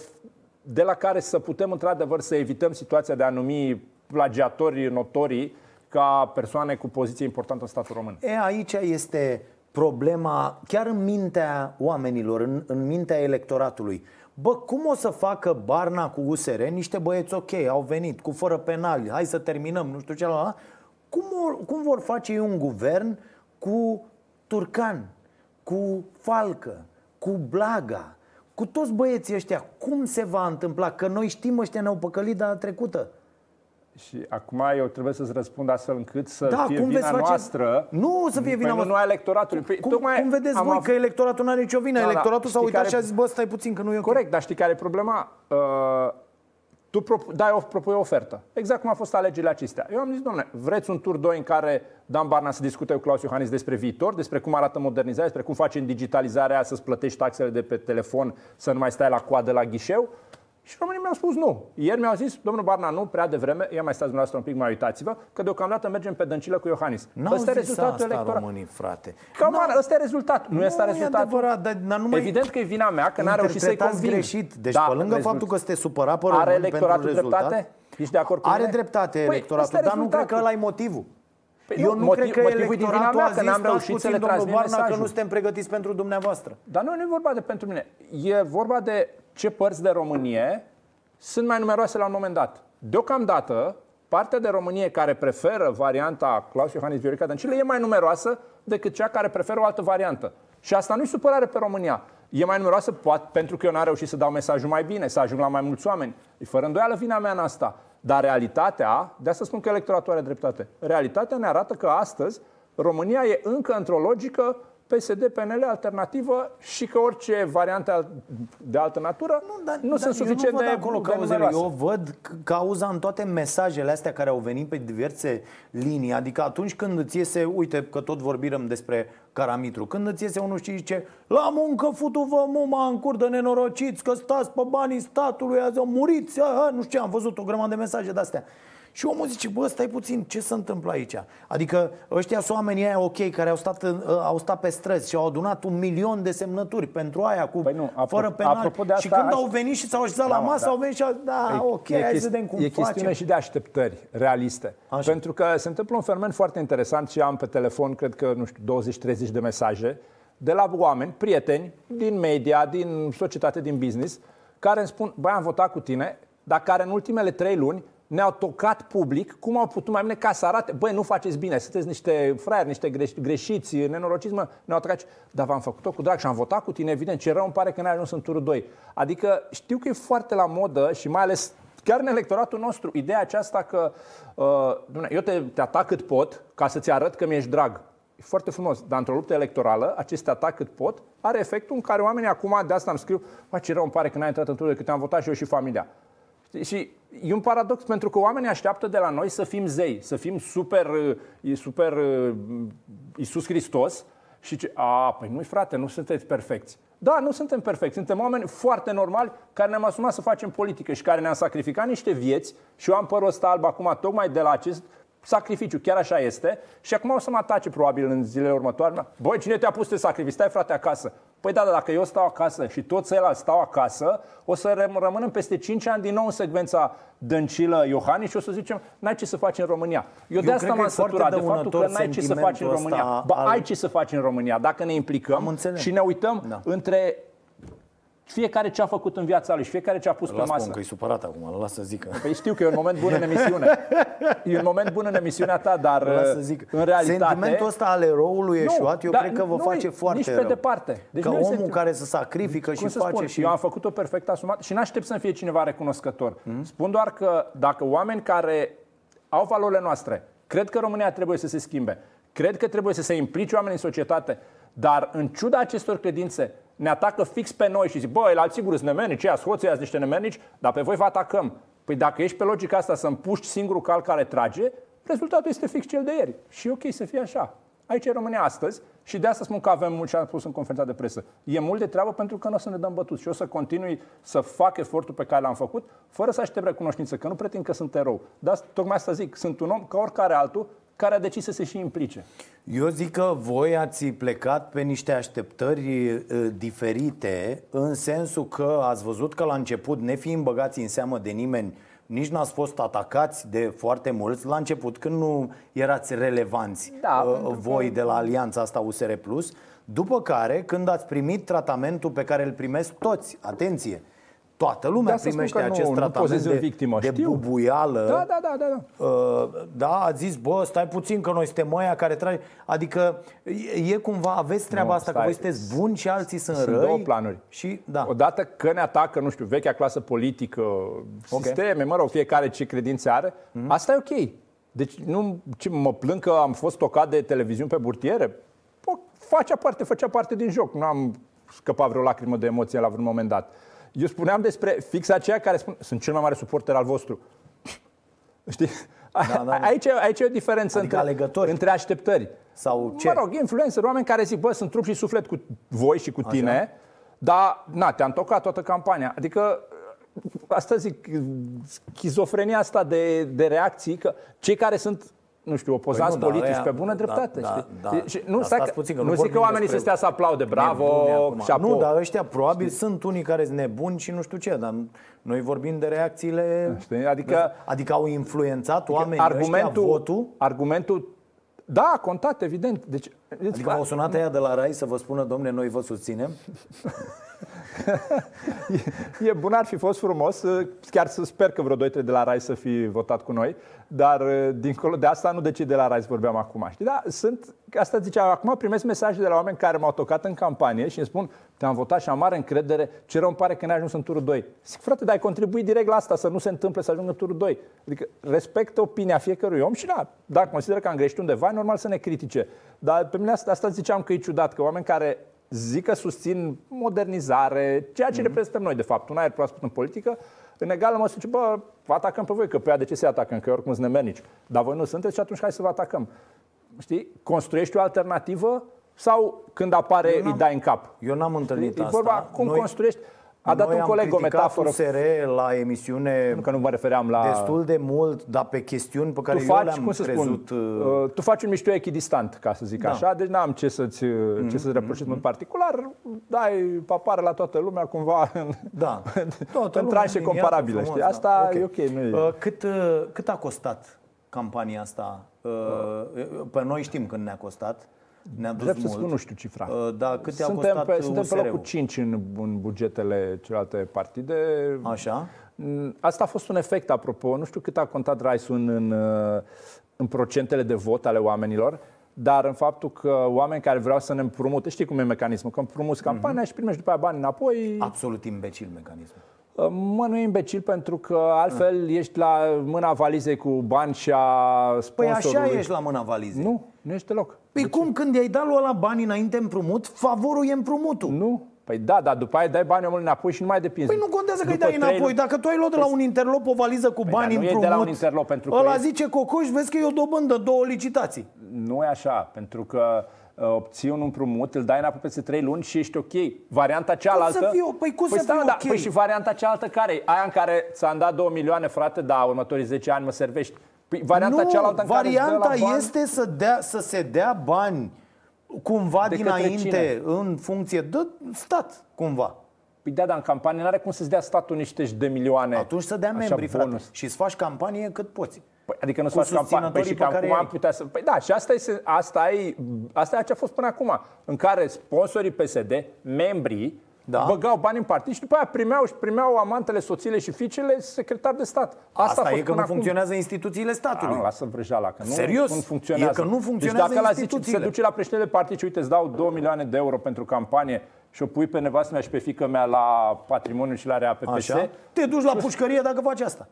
de la care să putem, într-adevăr, să evităm situația de a numi plagiatorii notorii ca persoane cu poziție importantă în statul român. E, aici este problema, chiar în mintea oamenilor, în, în mintea electoratului. Bă, cum o să facă Barna cu USR, niște băieți ok, au venit, cu fără penali, hai să terminăm, nu știu ce la cum, cum vor face ei un guvern cu Turcan, cu Falcă, cu Blaga, cu toți băieții ăștia? Cum se va întâmpla? Că noi știm ăștia ne-au păcălit data trecută. Și acum eu trebuie să-ți răspund astfel încât să da, fie cum vina face... noastră. Nu să fie vina noastră. Nu a electoratului. Păi, cum, tocmai cum vedeți voi af... că electoratul nu are nicio vină? Da, da. electoratul da, s-a uitat care... și a zis, bă, stai puțin că nu e ok. Corect, dar știi care e problema? Uh, tu pro- dai o, propui o ofertă. Exact cum a fost alegerile acestea. Eu am zis, domnule, vreți un tur 2 în care Dan Barna să discute cu Claus Iohannis despre viitor, despre cum arată modernizarea, despre cum facem digitalizarea, să-ți plătești taxele de pe telefon, să nu mai stai la coadă la ghișeu? Și românii mi-au spus nu. Ieri mi-au zis, domnul Barna, nu, prea devreme, ia mai stați dumneavoastră un pic, mai uitați-vă, că deocamdată mergem pe dăncilă cu Iohannis. N-au ăsta zis rezultatul asta electoral. românii, frate. Cam ăsta e rezultatul. Nu, nu este rezultatul. Adevărat, dar, dar numai Evident că e vina mea, că n-a reușit să-i conving. greșit. Deci da, pe lângă rezult... faptul că sunteți supărat pe români Are electoratul pentru rezultat, dreptate? Ești de acord cu Are mine? dreptate păi, electoratul, dar nu cred că ăla e motivul. Păi Eu nu, motiv, cred că electoratul a zis, n-am reușit să le transmit Barna, că nu suntem pregătiți pentru dumneavoastră. Dar nu e vorba de pentru mine. E vorba de ce părți de Românie sunt mai numeroase la un moment dat. Deocamdată, partea de Românie care preferă varianta Claus Iohannis Viorica Dăncilă e mai numeroasă decât cea care preferă o altă variantă. Și asta nu e supărare pe România. E mai numeroasă poate, pentru că eu n-am reușit să dau mesajul mai bine, să ajung la mai mulți oameni. E fără îndoială vina mea în asta. Dar realitatea, de asta spun că electoratul are dreptate, realitatea ne arată că astăzi România e încă într-o logică PSD, PNL, alternativă și că orice variantă de altă natură nu, dar, nu dar sunt suficient de, acolo de cauzele. Eu văd cauza în toate mesajele astea care au venit pe diverse linii. Adică atunci când îți iese, uite că tot vorbim despre Caramitru, când îți iese unul și zice La muncă futu-vă muma în cur de nenorociți, că stați pe banii statului, azi muriți, a, a, nu știu ce, am văzut o grămadă de mesaje de-astea. Și omul zice, bă, stai puțin, ce se întâmplă aici? Adică ăștia sunt oamenii aia ok, care au stat, în, ă, au stat pe străzi și au adunat un milion de semnături pentru aia, cu, păi nu, apro- fără penal. Apropo de asta, și când aș... au venit și s-au așezat da, la masă, da. au venit și au, da, e, ok, e hai să vedem cum E chestiune facem. și de așteptări realiste. Așa. Pentru că se întâmplă un fenomen foarte interesant și am pe telefon, cred că, nu știu, 20-30 de mesaje de la oameni, prieteni, din media, din societate, din business, care îmi spun, băi, am votat cu tine, dar care în ultimele trei luni ne-au tocat public cum au putut mai bine ca să arate, băi, nu faceți bine, sunteți niște fraieri, niște greș- greșiți, nenorociți, mă, ne-au tocat. Dar v-am făcut-o cu drag și am votat cu tine, evident, ce rău îmi pare că n-ai ajuns în turul 2. Adică știu că e foarte la modă și mai ales chiar în electoratul nostru, ideea aceasta că uh, eu te, te atac cât pot ca să-ți arăt că mi-ești drag. E foarte frumos, dar într-o luptă electorală, acest atac cât pot, are efectul în care oamenii acum, de asta îmi scriu, bă, ce rău îmi pare că n-ai intrat în turul decât am votat și eu și familia. Și e un paradox pentru că oamenii așteaptă de la noi să fim zei, să fim super, super Iisus Hristos și ce, a, păi nu frate, nu sunteți perfecți. Da, nu suntem perfecți, suntem oameni foarte normali care ne-am asumat să facem politică și care ne-am sacrificat niște vieți și eu am părul ăsta alb acum tocmai de la acest sacrificiu, chiar așa este. Și acum o să mă atace probabil în zilele următoare. Băi, cine te-a pus să te sacrifici? Stai frate acasă. Păi da, dar dacă eu stau acasă și toți ceilalți stau acasă, o să rămânem peste 5 ani din nou în secvența Dăncilă Iohannis și o să zicem, n-ai ce să faci în România. Eu, eu de asta m-am săturat, de faptul că n-ai ce să faci în România. Ba, al... ai ce să faci în România dacă ne implicăm și ne uităm da. între fiecare ce a făcut în viața lui și fiecare ce a pus pe masă. că e supărat acum, îl las să zică. Păi știu că e un moment bun în emisiune. E un moment bun în emisiunea ta, dar să zic. în realitate... Sentimentul ăsta al eroului eșuat, eu da, cred că vă face foarte nici rău. pe departe. Deci că omul sentiment. care se sacrifică Cum și face spun? și... Eu am făcut-o perfect asumat și n-aștept să-mi fie cineva recunoscător. Mm-hmm. Spun doar că dacă oameni care au valorile noastre, cred că România trebuie să se schimbe, cred că trebuie să se implice oameni în societate, dar în ciuda acestor credințe, ne atacă fix pe noi și zic, băi, la sigur sunt nemernici, ea scoți ea niște nemernici, dar pe voi vă atacăm. Păi dacă ești pe logica asta să împuști singurul cal care trage, rezultatul este fix cel de ieri. Și e ok să fie așa. Aici e România astăzi și de asta spun că avem mult ce am spus în conferința de presă. E mult de treabă pentru că nu o să ne dăm bătuți și o să continui să fac efortul pe care l-am făcut fără să aștept recunoștință, că nu pretind că sunt erou. Dar tocmai asta zic, sunt un om ca oricare altul care a decis să se și implice. Eu zic că voi ați plecat pe niște așteptări uh, diferite, în sensul că ați văzut că la început, nefiind băgați în seamă de nimeni, nici n-ați fost atacați de foarte mulți la început, când nu erați relevanți da, uh, voi că... de la alianța asta USR+, după care, când ați primit tratamentul pe care îl primesc toți, atenție, Toată lumea da, primește acest nu, tratament nu de, victimă, de știu. bubuială. Da, da, da, da. Da, uh, da a zis, bă, stai puțin că noi suntem ăia care trage. Adică e, e cumva, aveți treaba nu, asta stai. că voi sunteți buni și alții sunt, sunt răi. două planuri. Și, da. Odată că ne atacă, nu știu, vechea clasă politică, okay. sisteme, mă rog, fiecare ce credințe are, mm-hmm. asta e ok. Deci nu ce, mă plâng că am fost tocat de televiziuni pe burtiere. Pă, facea parte, făcea parte din joc. Nu am scăpat vreo lacrimă de emoție la vreun moment dat. Eu spuneam despre fix aceia care spun, sunt cel mai mare suporter al vostru. Știi? Da, da, da. Aici, aici e o diferență adică între, alegători. între așteptări. Sau ce? Mă rog, influencer, oameni care zic, bă, sunt trup și suflet cu voi și cu Așa. tine, dar, na, te-am tocat toată campania. Adică, asta zic, schizofrenia asta de, de reacții, că cei care sunt nu știu, opozați păi nu, politici da, pe bună da, dreptate. Da, știi? Da, și nu, da, puțin, că nu, nu zic că oamenii să stea să aplaude, bravo, și Nu, dar ăștia probabil știi? sunt unii care sunt nebuni și nu știu ce, dar noi vorbim de reacțiile... Știi? Adică, adică au influențat adică oamenii argumentul, ăștia votul? Argumentul da, a contat, evident. Deci, adică au sunat aia de la RAI să vă spună, domne, noi vă susținem? e, e bun, ar fi fost frumos. Chiar să sper că vreo 2-3 de la RAI să fi votat cu noi. Dar dincolo de asta nu de ce de la RAI vorbeam acum. Știi? Da, sunt, asta zicea, acum primesc mesaje de la oameni care m-au tocat în campanie și îmi spun te-am votat și am mare încredere, ce rău îmi pare că n-ai ajuns în turul 2. Zic, frate, dar ai contribuit direct la asta, să nu se întâmple să ajungă în turul 2. Adică respect opinia fiecărui om și da, dacă consideră că am greșit undeva, e normal să ne critique. Dar pe mine asta, asta ziceam că e ciudat, că oameni care zic că susțin modernizare, ceea ce mm-hmm. reprezentăm noi, de fapt, un aer proaspăt în politică, în egală măsură zice, bă, vă atacăm pe voi, că pe ea de ce se atacăm, că oricum sunt nemernici. Dar voi nu sunteți și atunci hai să vă atacăm. Știi? Construiești o alternativă sau când apare îi dai în cap? Eu n-am întâlnit e asta. vorba cum Noi... construiești. A dat Noi un am coleg o criticat metaforă. USR la emisiune Nu că nu mă refeream la... destul de mult, dar pe chestiuni pe care tu eu faci, le-am cum să crezut... spun, uh, uh, tu faci un mișto echidistant, ca să zic Da. așa, deci n-am ce să-ți, mm-hmm. ce să-ți reproșez în particular, dai papare la toată lumea cumva în, Da. în tranșe liniată, comparabile, frumos, știi? da. Asta e ok, nu e... Uh, Cât, uh, cât a costat campania asta? Uh, Pe noi știm când ne-a costat. Ne-a dus Drept să mult. spun, nu știu cifra. Uh, Da, cât i-a suntem costat pe, suntem pe USR-ul? locul 5 în, în bugetele celelalte partide. Așa? Mm, Asta a fost un efect, apropo. Nu știu cât a contat Raisun în, uh, în procentele de vot ale oamenilor, dar în faptul că oameni care vreau să ne împrumute, știi cum e mecanismul, că împrumuți campania și primești după aia bani înapoi. Absolut imbecil mecanismul. Uh, Mă, nu e imbecil pentru că altfel ești la mâna valizei cu bani și a Păi sponsorului. așa ești la mâna valizei. Nu, nu ești deloc. Păi cum când i-ai dat lui ăla bani înainte împrumut, favorul e împrumutul. Nu. Păi da, dar după aia dai banii omului înapoi și nu mai depinzi. Păi nu contează că îi După dai trei înapoi. luni- Dacă tu ai luat de la un interlop o valiză cu bani dar nu e de la împrumut, un interlop, pentru că ăla e- zice cocoș, vezi că e o dobândă, două licitații. Nu e așa, pentru că uh, obții un împrumut, îl dai înapoi peste 3 luni și ești ok. Varianta cealaltă... să fie- păi cum să stai, fie da, ok? Păi și varianta cealaltă care e? Aia în care ți-am dat 2 milioane, frate, da, următorii 10 ani mă servești. Păi varianta nu, cealaltă în varianta care îți dă la bani, este să, dea, să se dea bani cumva De către dinainte cine? în funcție de stat, cumva. Păi da, dar în campanie n-are cum să-ți dea statul niște de milioane. Atunci să dea așa, membrii, frate. bonus. Și să faci campanie cât poți. Păi, adică nu Cu să faci campanie. Păi și susținătorii cam pe care cum am ai. putea să... Păi da, și asta e, asta e, asta e ce a fost până acum, în care sponsorii PSD, membrii, Da. băgau bani în partid și după aia primeau și primeau amantele, soțiile și fiicele secretar de stat. Asta, Asta, a fost e că până nu acum. funcționează instituțiile A, statului. nu, lasă vrăjeala, că nu, Serios? nu funcționează. E că nu funcționează deci dacă la zici, instituțiile. se duce la președintele partid și uite, îți dau 2 milioane de euro pentru campanie și o pui pe nevastă mea și pe fică mea la patrimoniu și la RAPPS, Așa? Te duci la pușcărie dacă faci asta.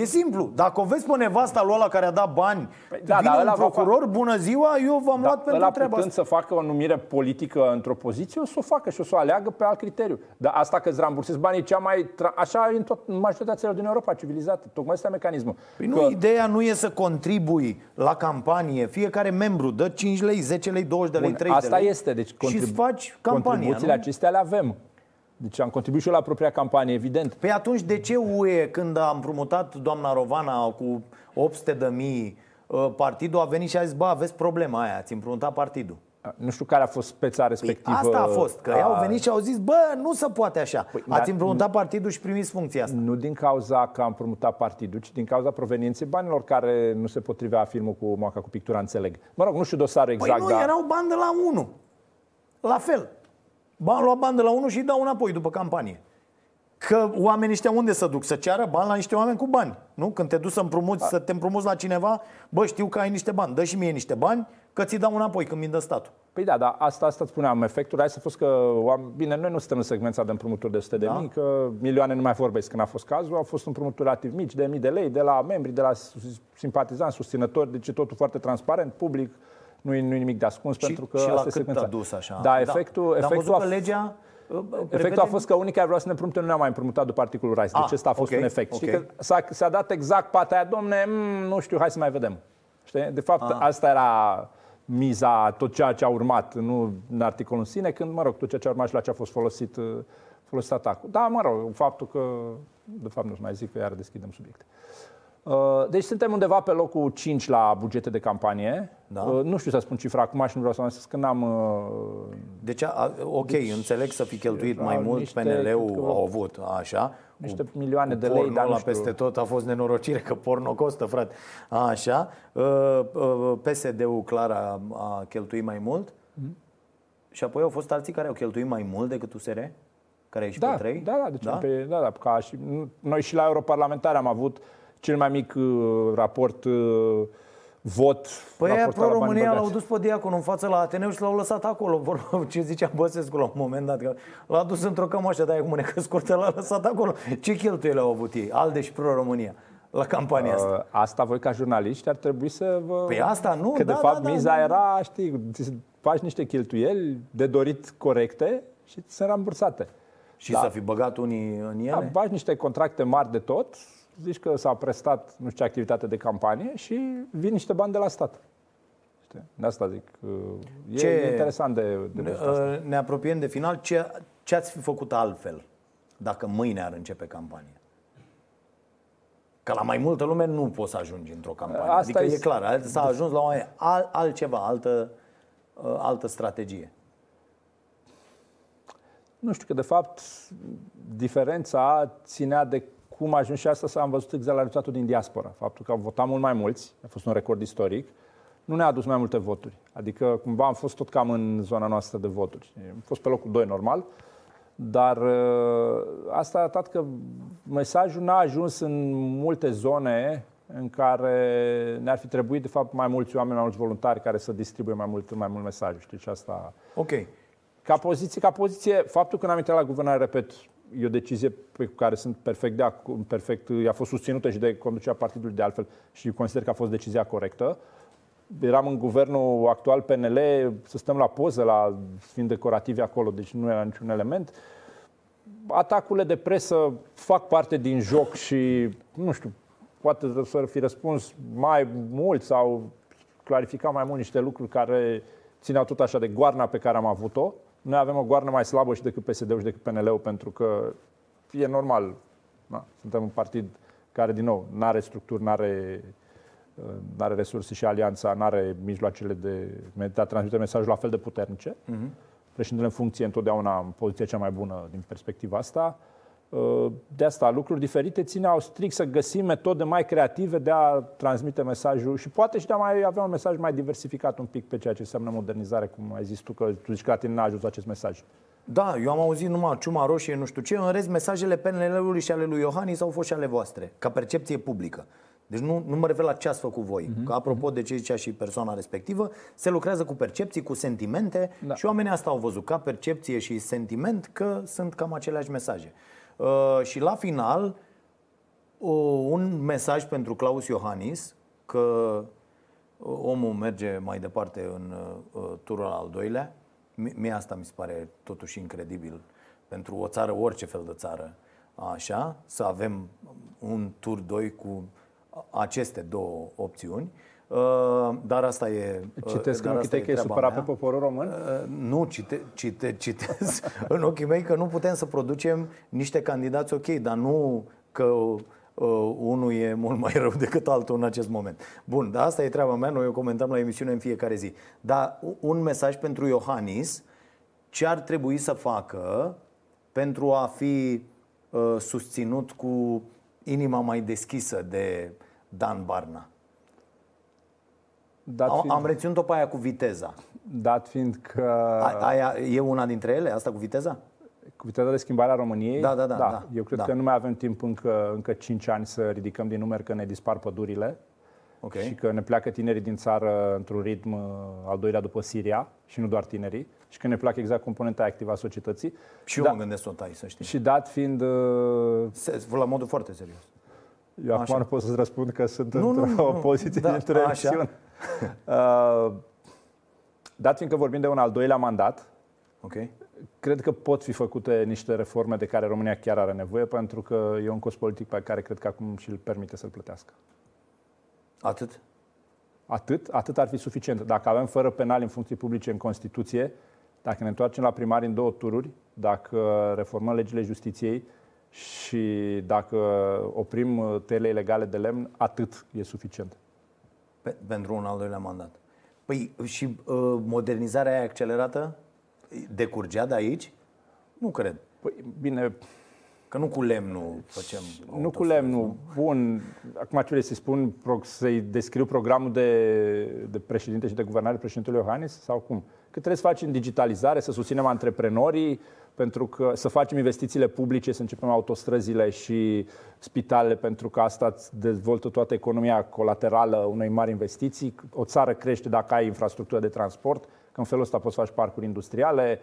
E simplu. Dacă o vezi pe nevasta lui ăla care a dat bani, Păi da, da, vine dar un ăla va procuror, bună ziua, eu v-am Da, luat pentru ăla treaba putând asta. să facă o numire politică într-o poziție, o să o facă și o să o aleagă pe alt criteriu. Dar asta că îți rambursezi banii e cea mai... Tra- așa e în, tot, în majoritatea țărilor din Europa civilizată. Tocmai ăsta e mecanismul. Păi nu, ideea nu e să contribui la campanie. Fiecare membru dă 5 lei, 10 lei, 20 de lei, Bun, 30 asta de lei. este. Deci și contribu- îți faci campania, contribuțiile nu? acestea le avem. Deci am contribuit și eu la propria campanie, evident. Păi atunci de ce UE, când a împrumutat doamna Rovana cu 800 de mii, uh, partidul a venit și a zis, bă, aveți problema aia, ați împrumutat partidul. Nu știu care a fost speța Păi respectivă. asta a fost, că ei au venit și au zis, bă, nu se poate așa. Păi, ați da, împrumutat partidul și primiți funcția asta. Nu din cauza că am promutat partidul, ci din cauza provenienței banilor care nu se potrivea filmul cu moaca cu pictura, înțeleg. Mă rog, nu știu dosarul Păi exact, nu, dar... erau bani de la 1. La fel. Bani lua bani de la 1 și îi dau înapoi după campanie. Că oamenii ăștia unde să duc? Să ceară bani la niște oameni cu bani. Nu? Când te duci să împrumuți, să te împrumuți la cineva, bă, știu că ai niște bani, dă și mie niște bani, că ți dau înapoi când mi dă statul. Păi da, dar asta, asta îți spuneam, efectul hai să fost că, oam- bine, noi nu suntem în segmența de împrumuturi de 100 de Da. mii, că milioane nu mai vorbesc când a fost cazul, au fost împrumuturi relativ mici, de mii de lei, de la membri, de la sus- simpatizanți, susținători, deci e totul foarte transparent, public, nu e, nu e nimic de ascuns, Și, pentru că și la asta e cât secvența. a dus așa? Da, efectul, Dar am efectul, văzut a, că legea... uh, efectul prevede- a fost că unii care vreau să ne împrumute nu ne-au mai împrumutat după articolul Rice. Ah, Deci ăsta a fost ok, un efect. ok. Și că s-a, s-a dat exact partea aia, domne, mm, nu știu, hai să mai vedem. Știi? De fapt, Ah. asta era miza, tot ceea ce a urmat, nu în articolul în sine, când, mă rog, tot ceea ce a urmat și la ce a fost folosit, uh, folosit atacul. Da, mă rog, faptul că, de fapt nu mai zic că iar deschidem subiecte. Uh, Deci suntem undeva pe locul 5 la bugete de campanie. Da. Uh, Nu știu să spun cifra acum și nu vreau să am că n-am... uh, Deci, a, ok, înțeleg să fi cheltuit mai au mult, niște- PNL-ul cred că- au avut, așa. Niște Cu- milioane cu de lei, porno dar nu la știu. peste tot a fost nenorocire, că porno costă, frate. Așa. Uh, uh, PSD-ul clar a, a cheltuit mai mult. Mhm. Și apoi au fost alții care au cheltuit mai mult decât USR? Care a ieșit Da, pe 3? da, da, deci Pe, da, da, ca și, noi și la europarlamentare am avut cel mai mic uh, raport uh, vot. Păi aia raportat la bani Pro-România l-au băgați. dus pe diacon în față la Ateneu și l-au lăsat acolo. Vorba ce zicea Băsescu la un moment dat. Că l-a dus într-o cămașă de aia cu mânecă scurtă, l-a lăsat acolo. Ce cheltuieli au avut ei? Alde și Pro-România la campania asta. Uh, Asta voi ca jurnaliști ar trebui să vă... Păi asta nu, Că da, de fapt da, da, miza da. era, știi, ți faci niște cheltuieli de dorit corecte și ți sunt rambursate. Și să fi băgat unii în Da, ele? bagi niște contracte mari de tot, zici că s-a prestat, nu știu ce activitate de campanie și vin niște bani de la stat. Știi? De asta zic. uh, E Ce- interesant de, de văzut asta. Uh, Ne apropiem de final. Ce, ce ați fi făcut altfel? dacă mâine ar începe campania? Că la mai multă lume nu poți să ajungi într-o campanie. Asta adică e, e clar, s-a ajuns la o alt, altceva, altă, uh, altă strategie. Nu știu că, de fapt, diferența ținea de cum a ajuns și asta s-a văzut exact la rezultatul din diaspora. Faptul că au votat mult mai mulți, a fost un record istoric, nu ne-a adus mai multe voturi. Adică, cumva, am fost tot cam în zona noastră de voturi. Am fost pe locul 2 normal, dar uh, asta a arătat că mesajul n-a ajuns în multe zone în care ne-ar fi trebuit, de fapt, mai mulți oameni, mai mulți voluntari care să distribuie mai mult, mai mult mesaj. Știi, și asta... Ok. Ca poziție, ca poziție, faptul că n-am intrat la guvernare, repet, e o decizie pe care sunt perfect, de perfect a fost susținută și de conducerea partidului de altfel și consider că a fost decizia corectă. Eram în guvernul actual PNL, să stăm la poză, la fiind decorativi acolo, deci nu era niciun element. Atacurile de presă fac parte din joc și, nu știu, poate să fi răspuns mai mult sau clarifica mai mult niște lucruri care țineau tot așa de goarna pe care am avut-o. Noi avem o goarnă mai slabă și decât PSD-ul și decât PNL-ul, pentru că e normal. Na, suntem un partid care, din nou, nu are structuri, nu are nu are resurse și alianța, nu are mijloacele de, de a transmite mesajul la fel de puternice. Uh-huh. Președintele în funcție întotdeauna în poziția cea mai bună din perspectiva asta. Uh, de asta, lucruri diferite țineau strict să găsim metode mai creative de a transmite mesajul și poate și de a mai avea un mesaj mai diversificat un pic pe ceea ce înseamnă modernizare, cum ai zis tu, că tu zici că la tine n-a ajuns acest mesaj. Da, eu am auzit numai ciuma roșie, nu știu ce, în rest mesajele PNL-ului și ale lui Iohannis au fost și ale voastre, ca percepție publică. Deci nu, nu mă refer la ce ați făcut voi. Uh-huh. Că apropo de ce zicea și persoana respectivă, se lucrează cu percepții, cu sentimente da. și oamenii asta au văzut ca percepție și sentiment că sunt cam aceleași mesaje. Uh, și la final, uh, un mesaj pentru Claus Iohannis că uh, omul merge mai departe în uh, turul al doilea. Mie asta mi se pare totuși incredibil pentru o țară, orice fel de țară, așa, să avem un tur 2 cu aceste două opțiuni. Uh, dar asta e. Uh, Citesc dar în ochii tăi că e supărat pe poporul român? Uh, nu, cite, cite, citesc în ochii mei că nu putem să producem niște candidați ok, dar nu că uh, unul e mult mai rău decât altul în acest moment. Bun, dar asta e treaba mea, noi o comentăm la emisiune în fiecare zi. Dar un mesaj pentru Iohannis, ce ar trebui să facă pentru a fi uh, susținut cu inima mai deschisă de Dan Barna? Dat am, fiind, am reținut-o pe aia cu viteza. Dat fiind că... A, aia e una dintre ele, asta cu viteza? Cu viteza de schimbare a României? Da, da, da. da, da Eu cred da. că nu mai avem timp încă, încă 5 ani să ridicăm din numeri că ne dispar pădurile. Okay. Și că ne pleacă tinerii din țară într-un ritm uh, al doilea după Siria și nu doar tinerii și că ne plac exact componenta activă a societății. Și eu da, mă gândesc să o tai, să știi. Și dat fiind... Uh, la modul foarte serios. Eu acum nu pot să-ți răspund că sunt nu, într-o nu, poziție da, dintre emisiuni. uh, dat fiindcă vorbim de un al doilea mandat, okay. cred că pot fi făcute niște reforme de care România chiar are nevoie, pentru că e un cost politic pe care cred că acum și îl permite să-l plătească. Atât? Atât, atât ar fi suficient. Dacă avem fără penal în funcții publice în Constituție, dacă ne întoarcem la primari în două tururi, dacă reformăm legile justiției, și dacă oprim uh, tele ilegale de lemn, atât e suficient. Pe, pentru un al doilea mandat. Păi și uh, modernizarea aia accelerată decurgea de aici? Nu cred. Păi, bine, Că nu cu lemnul facem Nu cu lemnul. Bun. Acum ce vrei să-i spun, să-i descriu programul de, de președinte și de guvernare președintelui Iohannis? Sau cum? Că trebuie să facem digitalizare, să susținem antreprenorii, pentru că să facem investițiile publice, să începem autostrăzile și spitalele, pentru că asta îți dezvoltă toată economia colaterală unei mari investiții. O țară crește dacă ai infrastructură de transport, că în felul ăsta poți să faci parcuri industriale,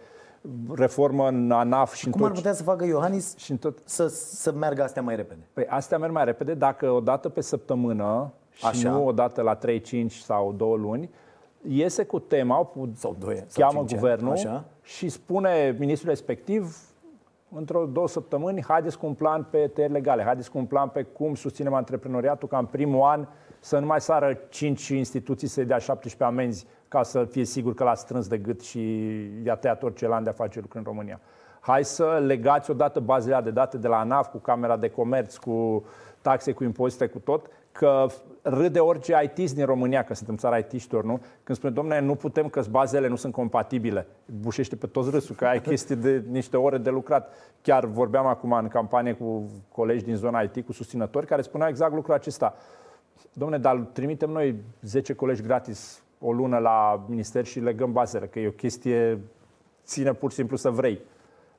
reformă în ANAF și Cum în tot... ar putea să facă Iohannis și în tot... să, să meargă astea mai repede? Păi astea merg mai repede dacă o dată pe săptămână și Așa. nu o dată la 3, 5 sau 2 luni, iese cu tema, sau doi, cheamă sau guvernul Așa. și spune ministrul respectiv într-o două săptămâni, haideți cu un plan pe tăieri legale, haideți cu un plan pe cum susținem antreprenoriatul ca în primul an să nu mai sară 5 instituții să-i dea 17 amenzi ca să fie sigur că l-a strâns de gât și i-a tăiat orice lan de a face lucruri în România. Hai să legați odată bazele de date de la ANAF cu Camera de Comerț, cu taxe, cu impozite, cu tot, că râde orice it din România, că suntem țara it nu? Când spune, domnule, nu putem că bazele nu sunt compatibile. Bușește pe toți râsul, că ai chestii de niște ore de lucrat. Chiar vorbeam acum în campanie cu colegi din zona IT, cu susținători, care spuneau exact lucrul acesta. Domnule, dar trimitem noi 10 colegi gratis o lună la minister și legăm bazele, că e o chestie, ține pur și simplu să vrei.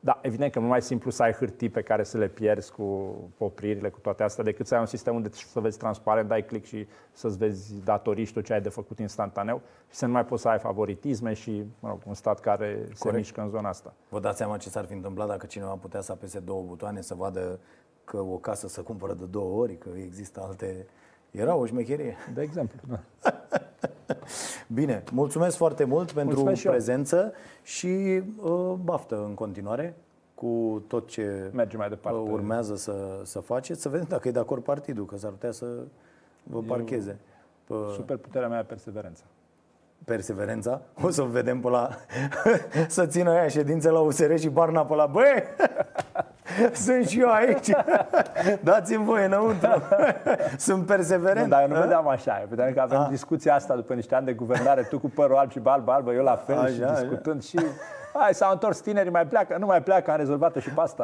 Da, evident că nu mai simplu să ai hârtii pe care să le pierzi cu opririle, cu toate astea, decât să ai un sistem unde să vezi transparent, dai click și să-ți vezi datorii și tot ce ai de făcut instantaneu și să nu mai poți să ai favoritisme și mă rog, un stat care Corect. se mișcă în zona asta. Vă dați seama ce s-ar fi întâmplat dacă cineva putea să apese două butoane, să vadă că o casă să cumpără de două ori, că există alte... Era o șmecherie. De exemplu, da. Bine, mulțumesc foarte mult pentru mulțumesc prezență și uh, baftă în continuare cu tot ce Merge mai departe. Uh, urmează să, să faceți, să vedem dacă e de acord partidul, că s-ar putea să vă parcheze. Eu, Super puterea mea perseverența perseverența. O să vedem pe la... să țină aia ședințe la USR și Barna pe la... Băi, sunt și eu aici. Dați-mi voie înăuntru. Sunt perseverent. Nu, dar eu nu vedeam așa. Eu vedeam că avem A. discuția asta după niște ani de guvernare, tu cu părul alb și albă, albă, eu la fel așa, și discutând așa. și... Hai, s-au întors tinerii, mai pleacă, nu mai pleacă, am rezolvat și pasta.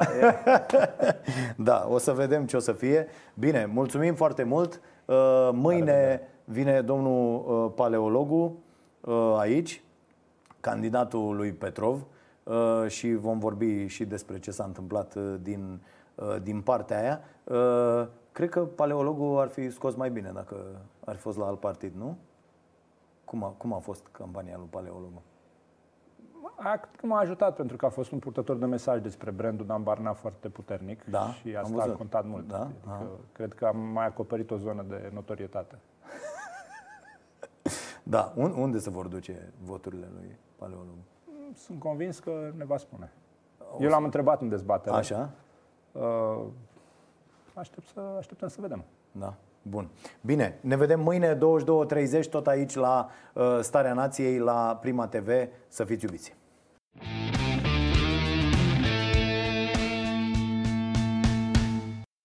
da, o să vedem ce o să fie. Bine, mulțumim foarte mult. Uh, mâine vine domnul uh, paleologul uh, aici, candidatul lui Petrov uh, și vom vorbi și despre ce s-a întâmplat uh, din, uh, din partea aia. Cred că paleologul ar fi scos mai bine dacă ar fi fost la alt partid, nu? Cum a, cum a fost campania lui paleologul? A, m-a ajutat pentru că a fost un purtător de mesaj despre brandul Dan Barna foarte puternic da, și asta a contat mult. Da? Adică, cred că am mai acoperit o zonă de notorietate. Da, unde se vor duce voturile lui Paleolog? Sunt convins că ne va spune. O Eu l-am întrebat în dezbatere. Așa? Uh, aștept să, așteptăm să vedem. Da. Bun. Bine, ne vedem mâine 22.30 tot aici la uh, Starea Nației, la Prima TV. Să fiți iubiți!